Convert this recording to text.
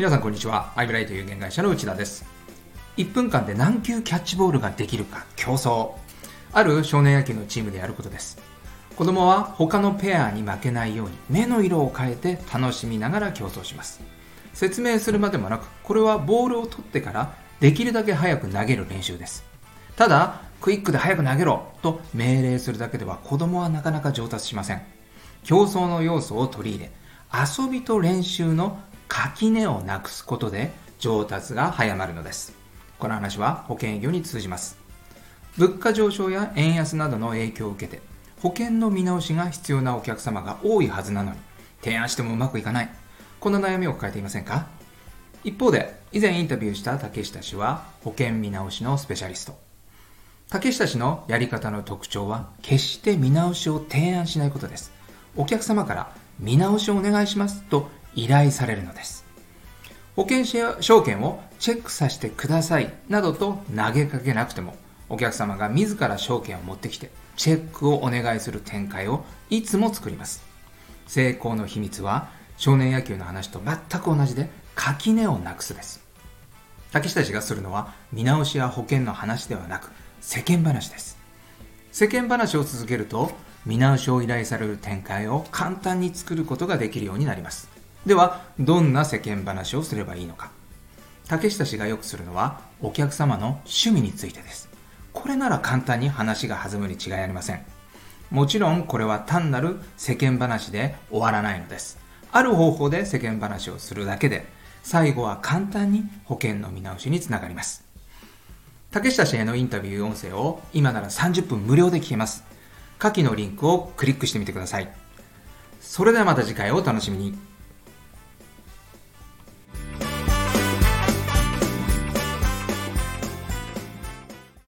皆さんこんにちは。アイブライト有限会社の内田です。1分間で何球キャッチボールができるか競争。ある少年野球のチームでやることです。子供は他のペアに負けないように目の色を変えて楽しみながら競争します。説明するまでもなく、これはボールを取ってからできるだけ早く投げる練習です。ただ、クイックで早く投げろと命令するだけでは子供はなかなか上達しません。競争の要素を取り入れ、遊びと練習の垣根をなくすことで上達が早まるのです。この話は保険営業に通じます。物価上昇や円安などの影響を受けて、保険の見直しが必要なお客様が多いはずなのに、提案してもうまくいかない。こんな悩みを抱えていませんか？一方で、以前インタビューした竹下氏は保険見直しのスペシャリスト。竹下氏のやり方の特徴は、決して見直しを提案しないことです。お客様から見直しをお願いしますと依頼されるのです。保険証券をチェックさせてくださいなどと投げかけなくても、お客様が自ら証券を持ってきて、チェックをお願いする展開をいつも作ります。成功の秘密は、少年野球の話と全く同じで、垣根をなくすです。竹下氏がするのは、見直しや保険の話ではなく、世間話です。世間話を続けると、見直しを依頼される展開を簡単に作ることができるようになります。では、どんな世間話をすればいいのか。竹下氏がよくするのは、お客様の趣味についてです。これなら簡単に話が弾むに違いありません。もちろんこれは単なる世間話で終わらないのです。ある方法で世間話をするだけで、最後は簡単に保険の見直しにつながります。竹下氏へのインタビュー音声を今なら30分無料で聞けます。下記のリンクをクリックしてみてください。それではまた次回をお楽しみに。